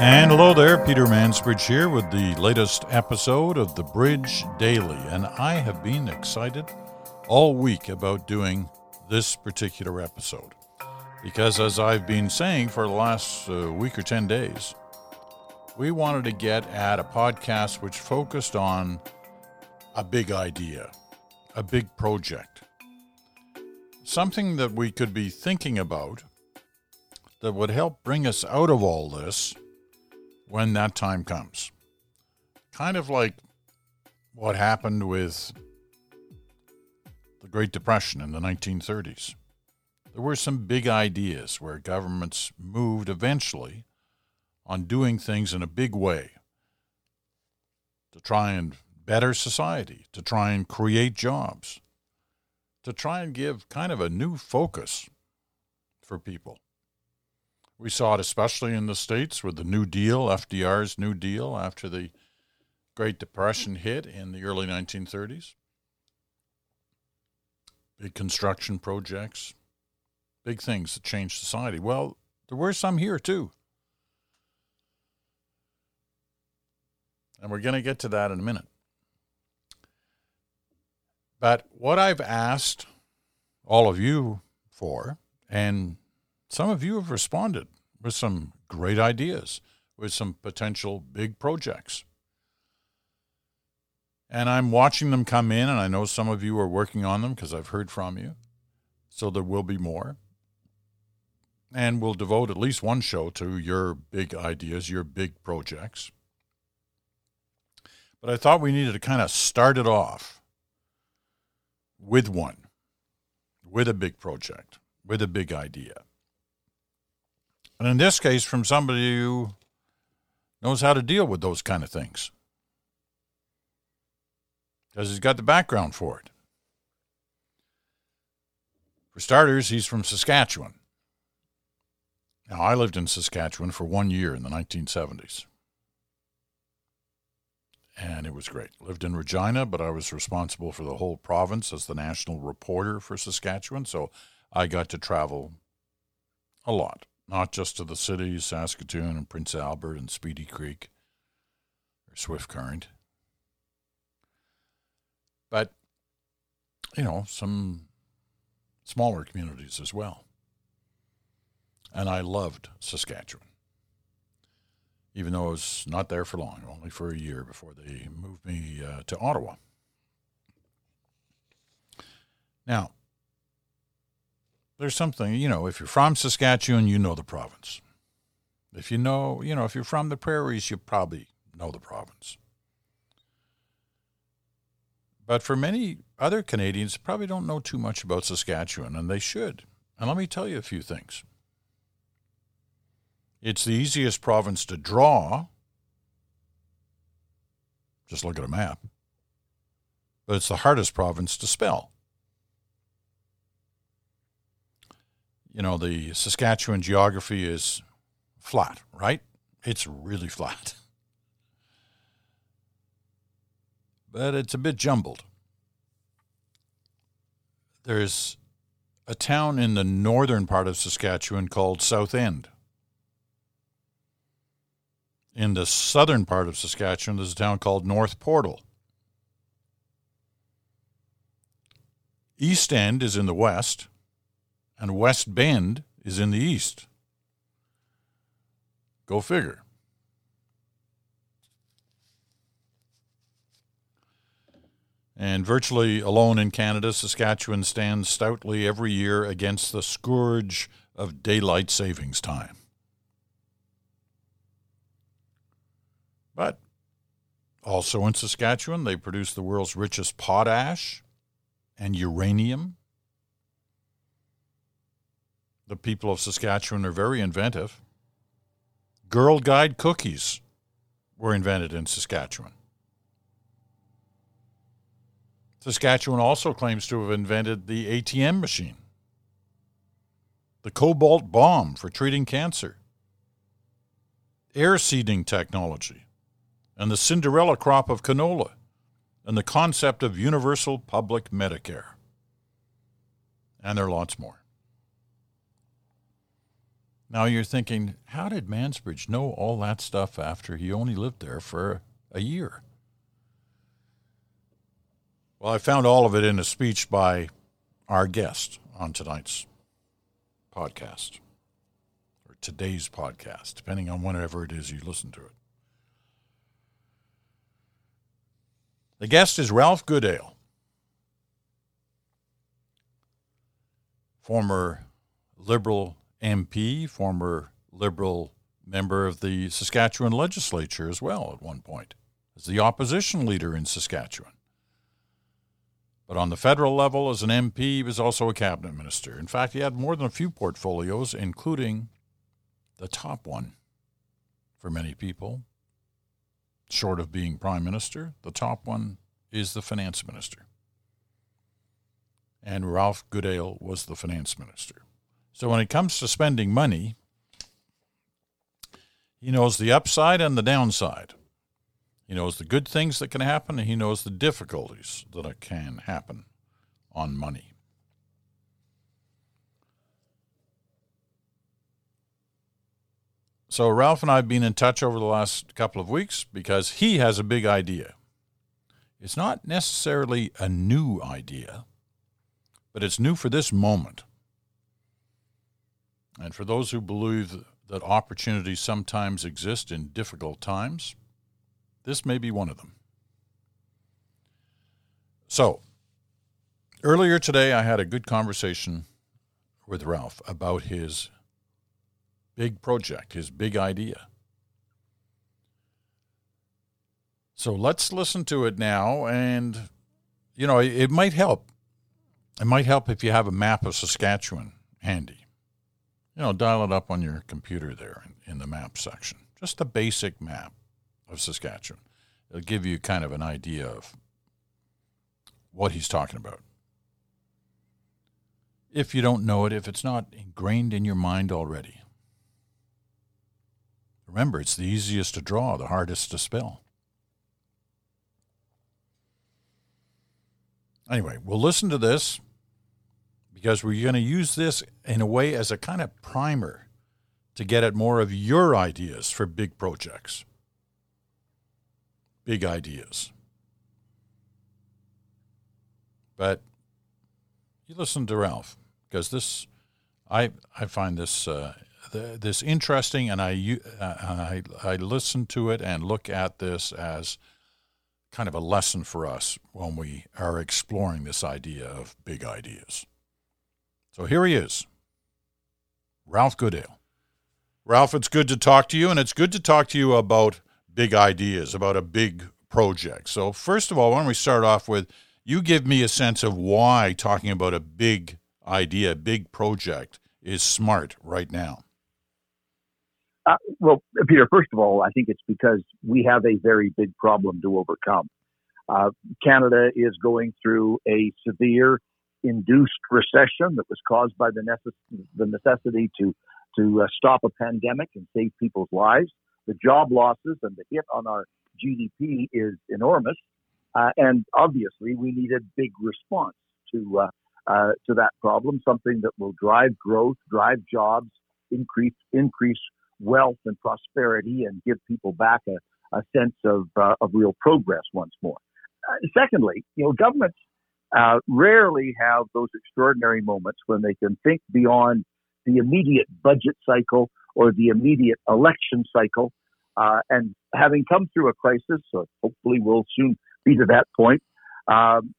And hello there, Peter Mansbridge here with the latest episode of the Bridge Daily. And I have been excited all week about doing this particular episode. Because as I've been saying for the last uh, week or 10 days, we wanted to get at a podcast which focused on a big idea, a big project, something that we could be thinking about that would help bring us out of all this when that time comes. Kind of like what happened with the Great Depression in the 1930s. There were some big ideas where governments moved eventually on doing things in a big way to try and better society, to try and create jobs, to try and give kind of a new focus for people. We saw it especially in the States with the New Deal, FDR's New Deal after the Great Depression hit in the early 1930s. Big construction projects, big things that changed society. Well, there were some here too. And we're going to get to that in a minute. But what I've asked all of you for, and some of you have responded with some great ideas, with some potential big projects. And I'm watching them come in, and I know some of you are working on them because I've heard from you. So there will be more. And we'll devote at least one show to your big ideas, your big projects. But I thought we needed to kind of start it off with one, with a big project, with a big idea. And in this case, from somebody who knows how to deal with those kind of things. Because he's got the background for it. For starters, he's from Saskatchewan. Now, I lived in Saskatchewan for one year in the 1970s. And it was great. Lived in Regina, but I was responsible for the whole province as the national reporter for Saskatchewan. So I got to travel a lot not just to the cities, Saskatoon and Prince Albert and Speedy Creek or Swift Current, but, you know, some smaller communities as well. And I loved Saskatchewan, even though I was not there for long, only for a year before they moved me uh, to Ottawa. Now, there's something, you know, if you're from Saskatchewan, you know the province. If you know, you know, if you're from the prairies, you probably know the province. But for many other Canadians, probably don't know too much about Saskatchewan, and they should. And let me tell you a few things. It's the easiest province to draw. Just look at a map. But it's the hardest province to spell. You know, the Saskatchewan geography is flat, right? It's really flat. But it's a bit jumbled. There's a town in the northern part of Saskatchewan called South End. In the southern part of Saskatchewan, there's a town called North Portal. East End is in the west, and West Bend is in the east. Go figure. And virtually alone in Canada, Saskatchewan stands stoutly every year against the scourge of daylight savings time. But also in Saskatchewan, they produce the world's richest potash and uranium the people of Saskatchewan are very inventive. Girl Guide cookies were invented in Saskatchewan. Saskatchewan also claims to have invented the ATM machine, the cobalt bomb for treating cancer, air seeding technology, and the Cinderella crop of canola, and the concept of universal public Medicare. And there are lots more. Now you're thinking, how did Mansbridge know all that stuff after he only lived there for a year? Well, I found all of it in a speech by our guest on tonight's podcast, or today's podcast, depending on whenever it is you listen to it. The guest is Ralph Goodale, former Liberal MP, former Liberal member of the Saskatchewan legislature as well at one point, as the opposition leader in Saskatchewan. But on the federal level, as an MP, he was also a cabinet minister. In fact, he had more than a few portfolios, including the top one for many people, short of being prime minister. The top one is the finance minister. And Ralph Goodale was the finance minister. So when it comes to spending money, he knows the upside and the downside. He knows the good things that can happen, and he knows the difficulties that can happen on money. So, Ralph and I have been in touch over the last couple of weeks because he has a big idea. It's not necessarily a new idea, but it's new for this moment. And for those who believe that opportunities sometimes exist in difficult times, this may be one of them. So, earlier today, I had a good conversation with Ralph about his big project, his big idea. So let's listen to it now. And, you know, it, might help. It might help if you have a map of Saskatchewan handy. You know, dial it up on your computer there in, the map section. Just a basic map of Saskatchewan. It'll give you kind of an idea of what he's talking about. If you don't know it, if it's not ingrained in your mind already. Remember, it's the easiest to draw, the hardest to spell. Anyway, we'll listen to this because we're going to use this in a way as a kind of primer to get at more of your ideas for big projects big ideas. But you listen to Ralph because this, I I find this uh, the, this interesting, and I, uh, I I listen to it and look at this as kind of a lesson for us when we are exploring this idea of big ideas. So here he is, Ralph Goodale. Ralph, it's good to talk to you, and it's good to talk to you about big ideas, about a big project. So, first of all, why don't we start off with you give me a sense of why talking about a big idea, a big project is smart right now? Uh, well, Peter, first of all, I think it's because we have a very big problem to overcome. Uh, Canada is going through a severe induced recession that was caused by the, necess- the necessity to to uh, stop a pandemic and save people's lives the job losses and the hit on our GDP is enormous. Uh, and obviously, we need a big response to uh, uh, to that problem, something that will drive growth, drive jobs, increase increase wealth and prosperity, and give people back a, a sense of uh, of real progress once more. Uh, secondly, you know, governments uh, rarely have those extraordinary moments when they can think beyond the immediate budget cycle or the immediate election cycle. Uh, and having come through a crisis, so hopefully we'll soon be to that point, um,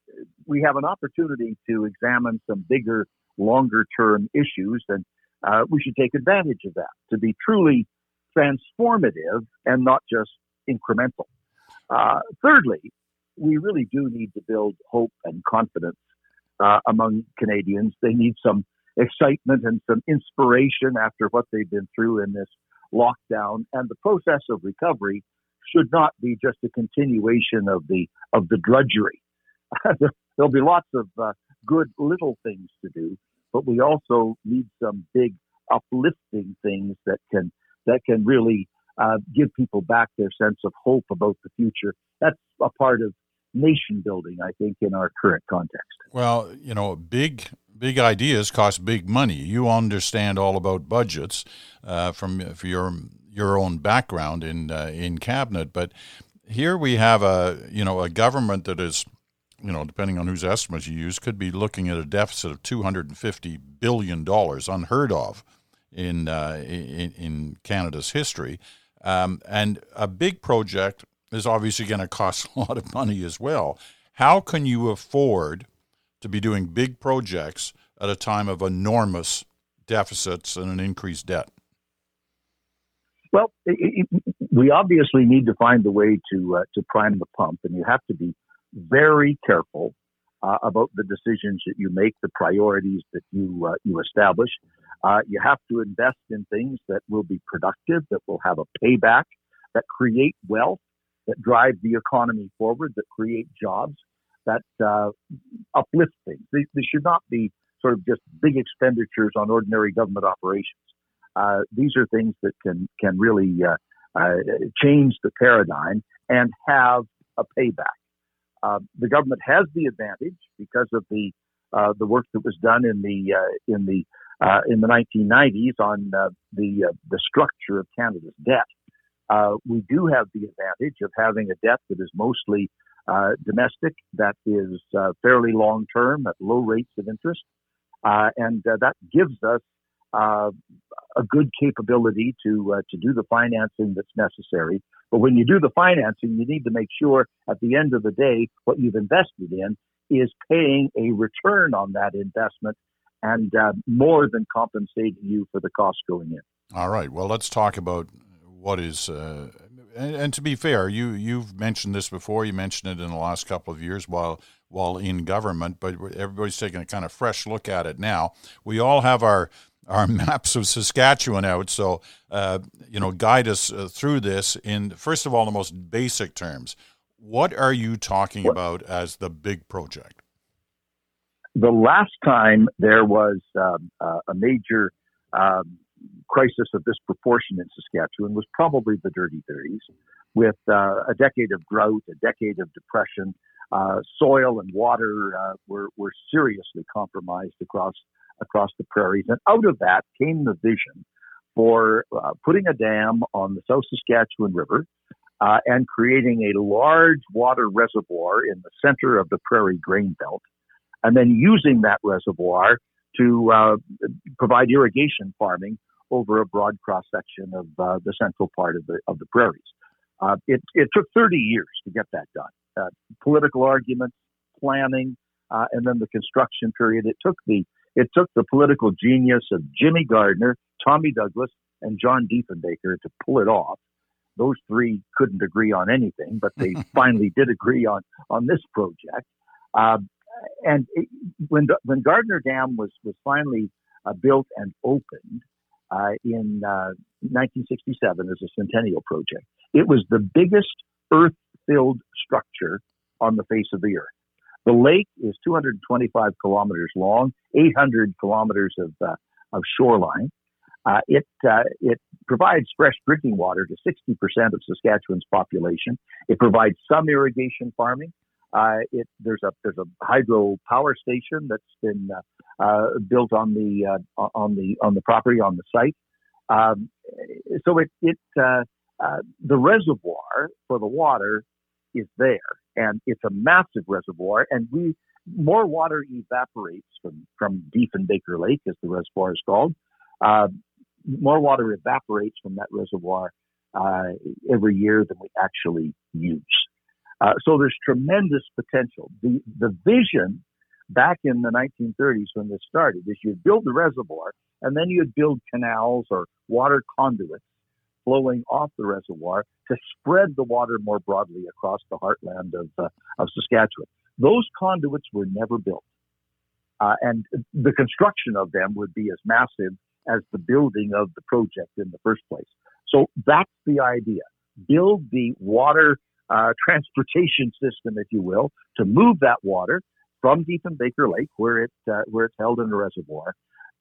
we have an opportunity to examine some bigger, longer term issues, and uh, we should take advantage of that to be truly transformative and not just incremental. Uh, thirdly, we really do need to build hope and confidence uh, among Canadians. They need some excitement and some inspiration after what they've been through in this lockdown. And the process of recovery should not be just a continuation of the of the drudgery. There'll be lots of uh, good little things to do, but we also need some big uplifting things that can that can really uh, give people back their sense of hope about the future. That's a part of nation building, I think, in our current context. Well, you know, big big ideas cost big money. You understand all about budgets uh, from your your own background in uh, in cabinet, but here we have a you know a government that is you know depending on whose estimates you use could be looking at a deficit of 250 billion dollars unheard of in, uh, in in Canada's history um, and a big project is obviously going to cost a lot of money as well how can you afford to be doing big projects at a time of enormous deficits and an increased debt well, it, it, we obviously need to find a way to uh, to prime the pump, and you have to be very careful uh, about the decisions that you make, the priorities that you uh, you establish. Uh, you have to invest in things that will be productive, that will have a payback, that create wealth, that drive the economy forward, that create jobs, that uh, uplift things. They should not be sort of just big expenditures on ordinary government operations. Uh, these are things that can can really uh, uh, change the paradigm and have a payback. Uh, the government has the advantage because of the uh, the work that was done in the in the in the 1990s on the the structure of Canada's debt. We do have the advantage of having a debt that is mostly domestic, that is fairly long term at low rates of interest, and that gives us uh, a good capability to uh, to do the financing that's necessary. But when you do the financing, you need to make sure at the end of the day what you've invested in is paying a return on that investment and uh, more than compensating you for the cost going in. All right. Well, let's talk about what is. Uh, and, and, to be fair, you you've mentioned this before. You mentioned it in the last couple of years while while in government, but everybody's taking a kind of fresh look at it now. We all have our our maps of Saskatchewan out. So, uh, you know, guide us uh, through this in, first of all, the most basic terms. What are you talking about as the big project? The last time there was um, uh, a major um, crisis of this proportion in Saskatchewan was probably the Dirty 30s, with uh, a decade of drought, a decade of depression. Uh, soil and water uh, were, were seriously compromised across across the prairies. And out of that came the vision for uh, putting a dam on the South Saskatchewan River uh, and creating a large water reservoir in the center of the prairie grain belt, and then using that reservoir to uh, provide irrigation farming over a broad cross section of uh, the central part of the of the prairies. Uh, it, it took 30 years to get that done. Uh, political arguments, planning, and then the construction period. It took the it took the political genius of Jimmy Gardiner, Tommy Douglas, and John Diefenbaker to pull it off. Those three couldn't agree on anything, but they finally did agree on on this project. Um, and it, when when Gardiner Dam was was finally uh, built and opened uh, in 1967 uh, as a centennial project, it was the biggest earth-filled structure on the face of the earth. The lake is 225 kilometers long, 800 kilometers of, uh, of shoreline. Uh, it uh, it provides fresh drinking water to 60% of Saskatchewan's population. It provides some irrigation farming. Uh, it, there's a there's a hydro power station that's been uh, uh, built on the on the on the property on the site. Um, so it it the reservoir for the water is there and it's a massive reservoir. And we more water evaporates from from Diefenbaker Lake, as the reservoir is called. Uh, more water evaporates from that reservoir uh, every year than we actually use. Uh, so there's tremendous potential. The the vision back in the 1930s when this started is you'd build the reservoir and then you'd build canals or water conduits flowing off the reservoir to spread the water more broadly across the heartland of, uh, of Saskatchewan. Those conduits were never built. Uh, and the construction of them would be as massive as the building of the project in the first place. So that's the idea. Build the water uh, transportation system, if you will, to move that water from Diefenbaker Lake, where it uh, where it's held in a reservoir,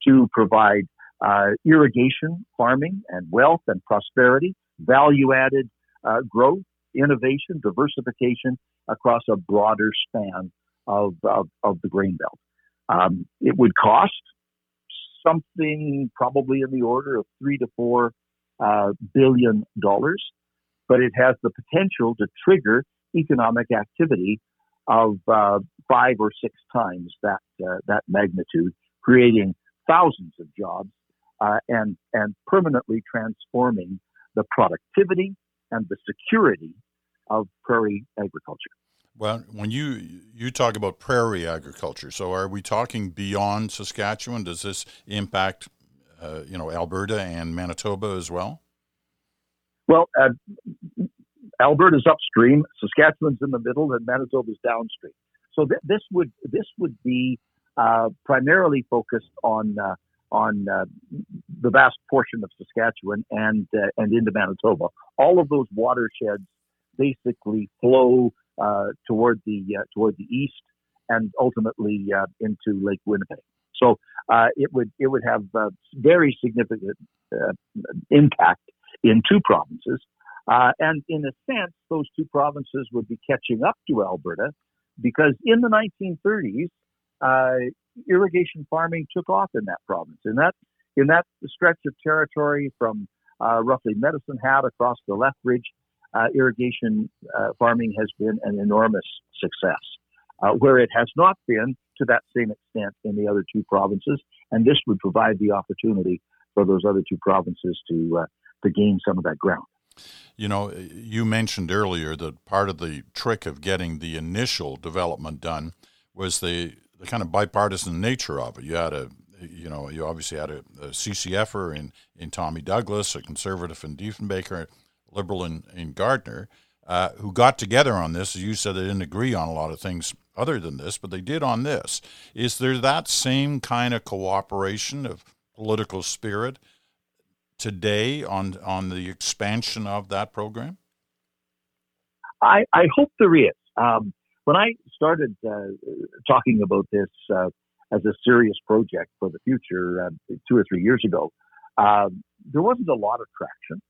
to provide uh, irrigation, farming, and wealth and prosperity, value added uh, growth, innovation, diversification across a broader span of, of, of the grain belt. Um, it would cost something probably in the order of three to four uh, billion dollars, but it has the potential to trigger economic activity of uh, five or six times that uh, that magnitude, creating thousands of jobs uh, and and permanently transforming the productivity and the security of prairie agriculture. Well, when you you talk about prairie agriculture, so are we talking beyond Saskatchewan? Does this impact, uh, you know, Alberta and Manitoba as well? Well, uh, Alberta's upstream, Saskatchewan's in the middle, and Manitoba's downstream. So th- this would this would be uh, primarily focused on uh, on uh, the vast portion of Saskatchewan and uh, and into Manitoba. All of those watersheds basically flow uh, toward the uh, toward the east and ultimately into Lake Winnipeg. So it would it would have very significant impact in two provinces, and in a sense, those two provinces would be catching up to Alberta because in the 1930s, irrigation farming took off in that province. In that in that stretch of territory from uh, roughly Medicine Hat across the Lethbridge, uh, irrigation uh, farming has been an enormous success. Uh, where it has not been to that same extent in the other two provinces, and this would provide the opportunity for those other two provinces to uh, to gain some of that ground. You know, you mentioned earlier that part of the trick of getting the initial development done was the the kind of bipartisan nature of it. You had a, you know, you obviously had a, a CCFer in, in Tommy Douglas, a conservative in Diefenbaker, liberal in, in Gardiner, uh, who got together on this. As you said, they didn't agree on a lot of things other than this, but they did on this. Is there that same kind of cooperation of political spirit today on on the expansion of that program? I, I hope there is. Um, when I started uh, talking about this uh, as a serious project for the future uh, two or three years ago, um, there wasn't a lot of traction.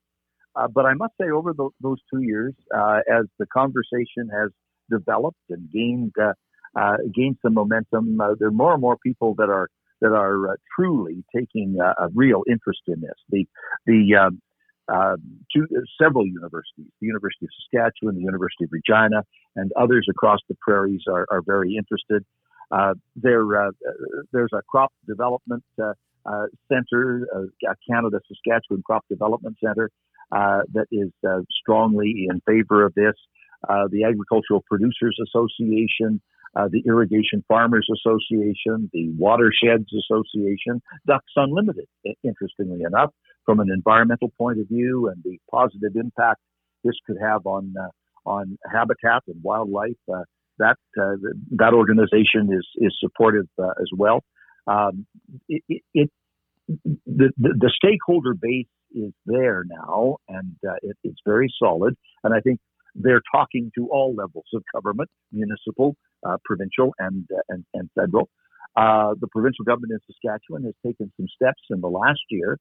Uh, but I must say, over the, those two years, uh, as the conversation has developed and gained uh, gained some momentum, there are more and more people that are that are truly taking a real interest in this. The the um, uh, to uh, several universities, the University of Saskatchewan, the University of Regina, and others across the prairies are, are very interested. Uh, there, uh, there's a crop development uh, uh, center, Canada Saskatchewan Crop Development Center, that is strongly in favor of this. the Agricultural Producers Association, the Irrigation Farmers Association, the Watersheds Association, Ducks Unlimited, interestingly enough, from an environmental point of view and the positive impact this could have on uh, on habitat and wildlife. Uh, that uh, that organization is is supportive uh, as well. Um, it, it, it the, the, the stakeholder base is there now, and uh, it, it's very solid. And I think they're talking to all levels of government, municipal, uh, provincial, and and, and federal. the provincial government in Saskatchewan has taken some steps in the last year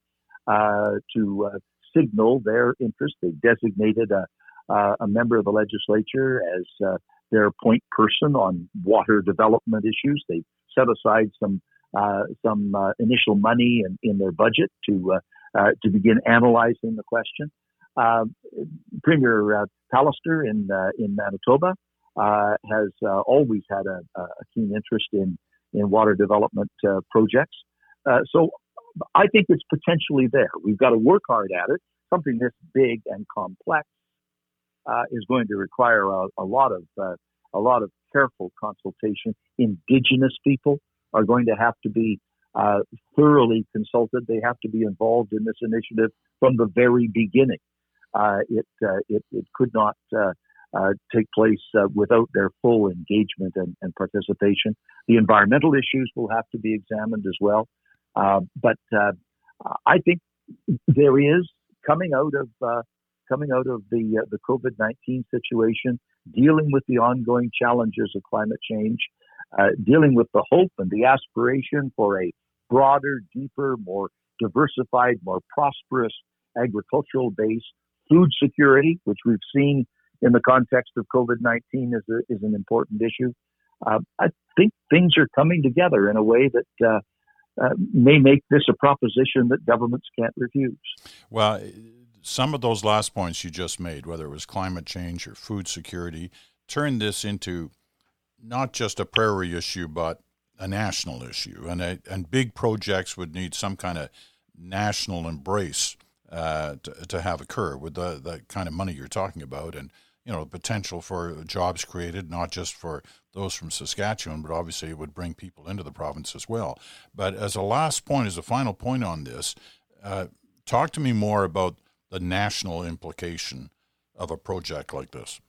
uh, to uh, signal their interest. They designated a, uh, a member of the legislature as their point person on water development issues. They set aside some some initial money in, in their budget to to begin analyzing the question. Premier uh, Pallister in in Manitoba uh, has uh, always had a, a, keen interest in in water development uh, projects. so I think it's potentially there. We've got to work hard at it. Something this big and complex uh, is going to require a, a lot of uh, a lot of careful consultation. Indigenous people are going to have to be uh, thoroughly consulted. They have to be involved in this initiative from the very beginning. Uh, it, uh, it, it could not uh, take place without their full engagement and, and participation. The environmental issues will have to be examined as well. Uh, but uh, I think there is coming out of uh, coming out of the the COVID nineteen situation, dealing with the ongoing challenges of climate change, dealing with the hope and the aspiration for a broader, deeper, more diversified, more prosperous agricultural base, food security, which we've seen in the context of COVID 19 is, is an important issue. Uh, I think things are coming together in a way that uh, uh, may make this a proposition that governments can't refuse. Well, some of those last points you just made, whether it was climate change or food security, turned this into not just a prairie issue, but a national issue. And, a, and big projects would need some kind of national embrace uh, to, to have occur with the, the kind of money you're talking about. And you know, the potential for jobs created, not just for those from Saskatchewan, but obviously it would bring people into the province as well. But as a last point, as a final point on this, uh, talk to me more about the national implication of a project like this.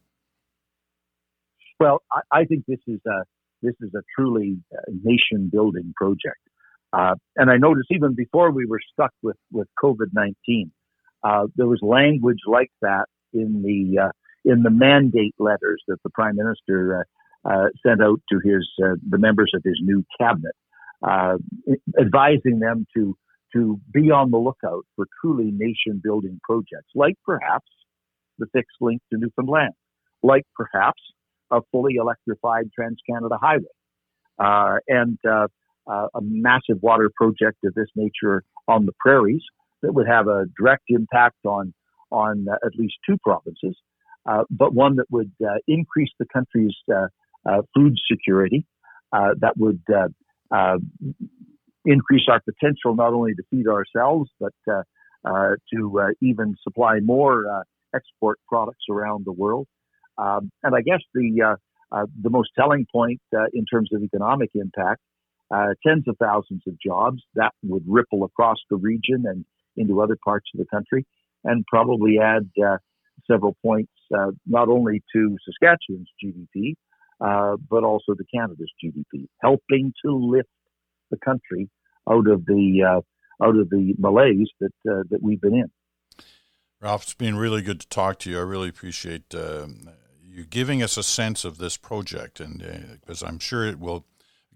Well, I, I think this is a this is a truly uh, nation building project, uh, and I noticed even before we were stuck with with COVID nineteen, uh, there was language like that in the uh, in the mandate letters that the prime minister uh, uh, sent out to his uh, the members of his new cabinet, advising them to to be on the lookout for truly nation building projects, like perhaps the fixed link to Newfoundland, like perhaps a fully electrified Trans Canada Highway, uh, and uh, a massive water project of this nature on the prairies that would have a direct impact on on uh, at least two provinces uh, but one that would uh, increase the country's uh, uh food security, uh, that would increase our potential not only to feed ourselves, but to even supply more export products around the world. Um, and I guess the the most telling point in terms of economic impact uh, tens of thousands of jobs that would ripple across the region and into other parts of the country, and probably add uh, several points, uh, not only to Saskatchewan's GDP, uh, but also to Canada's GDP, helping to lift the country out of the uh, out of the malaise that uh, that we've been in. Ralph, it's been really good to talk to you. I really appreciate um, you giving us a sense of this project, and because I'm sure it will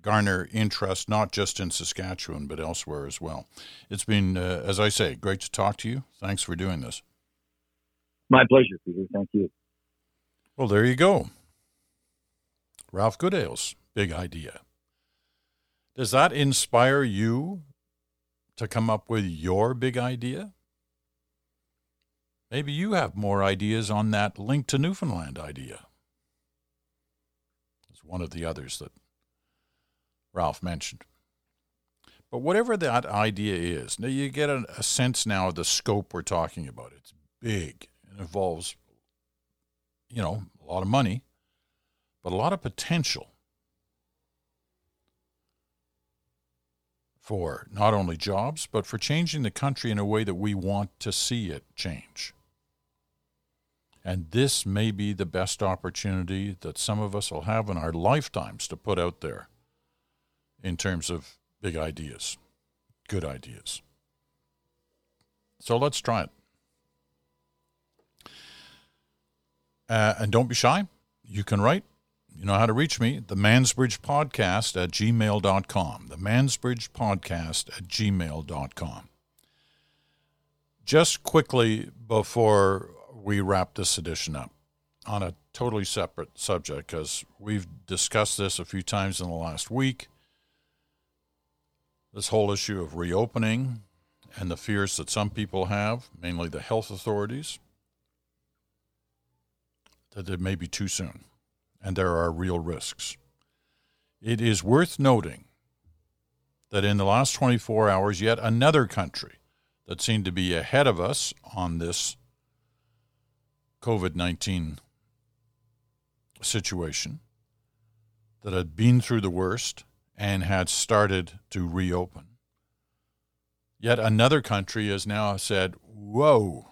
garner interest not just in Saskatchewan but elsewhere as well. It's been, uh, as I say, great to talk to you. Thanks for doing this. My pleasure, Peter. Thank you. Well, there you go. Ralph Goodale's big idea. Does that inspire you to come up with your big idea? Maybe you have more ideas on that link to Newfoundland idea. It's one of the others that Ralph mentioned. But whatever that idea is, now you get a, a sense now of the scope we're talking about. It's big. It involves, you know, a lot of money, but a lot of potential for not only jobs, but for changing the country in a way that we want to see it change. And this may be the best opportunity that some of us will have in our lifetimes to put out there in terms of big ideas, good ideas. So let's try it. Uh, and don't be shy. You can write. You know how to reach me. The Mansbridge Podcast at gmail.com. The Mansbridge Podcast at gmail.com. Just quickly before we wrap this edition up on a totally separate subject, because we've discussed this a few times in the last week. This whole issue of reopening and the fears that some people have, mainly the health authorities, that it may be too soon and there are real risks. It is worth noting that in the last 24 hours, yet another country that seemed to be ahead of us on this COVID 19 situation, that had been through the worst and had started to reopen. Yet another country has now said, Whoa,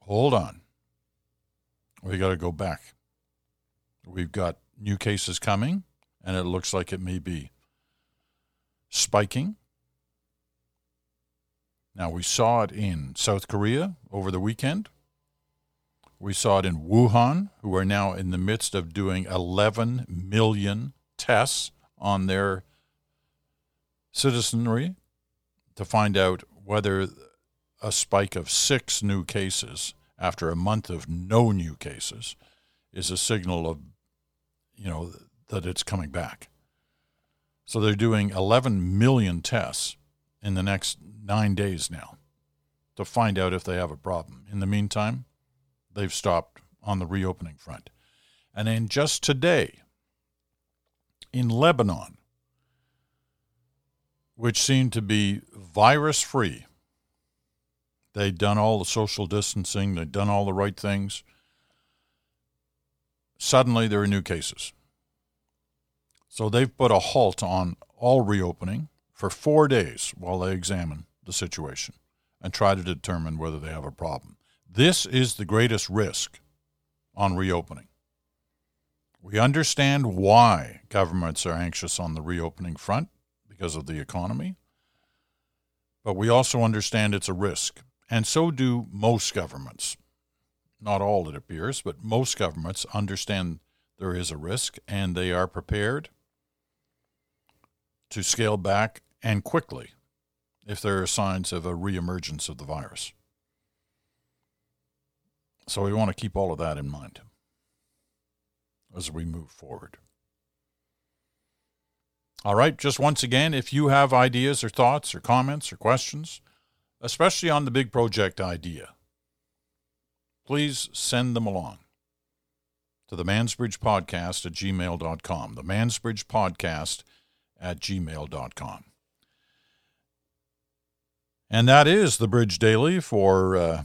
hold on we got to go back. We've got new cases coming, and it looks like it may be spiking. Now, we saw it in South Korea over the weekend. We saw it in Wuhan, who are now in the midst of doing 11 million tests on their citizenry to find out whether a spike of six new cases after a month of no new cases is a signal of, you know, that it's coming back. So they're doing 11 million tests in the next nine days now to find out if they have a problem. In the meantime, they've stopped on the reopening front. And then just today, in Lebanon, which seemed to be virus free, they'd done all the social distancing, they'd done all the right things. Suddenly, there are new cases. So they've put a halt on all reopening for four days while they examine the situation and try to determine whether they have a problem. This is the greatest risk on reopening. We understand why governments are anxious on the reopening front because of the economy, but we also understand it's a risk. And so do most governments. Not all, it appears, but most governments understand there is a risk and they are prepared to scale back and quickly if there are signs of a reemergence of the virus. So we want to keep all of that in mind as we move forward. All right, just once again, if you have ideas or thoughts or comments or questions, especially on the big project idea, please send them along to the Mansbridge Podcast at gmail.com. The Mansbridge Podcast at gmail.com. And that is the Bridge Daily for uh,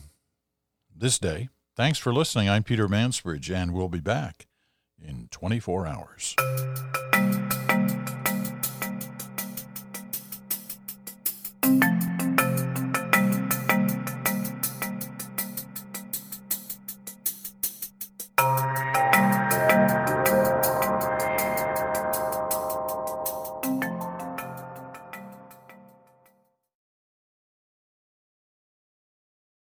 this day. Thanks for listening. I'm Peter Mansbridge, and we'll be back in 24 hours.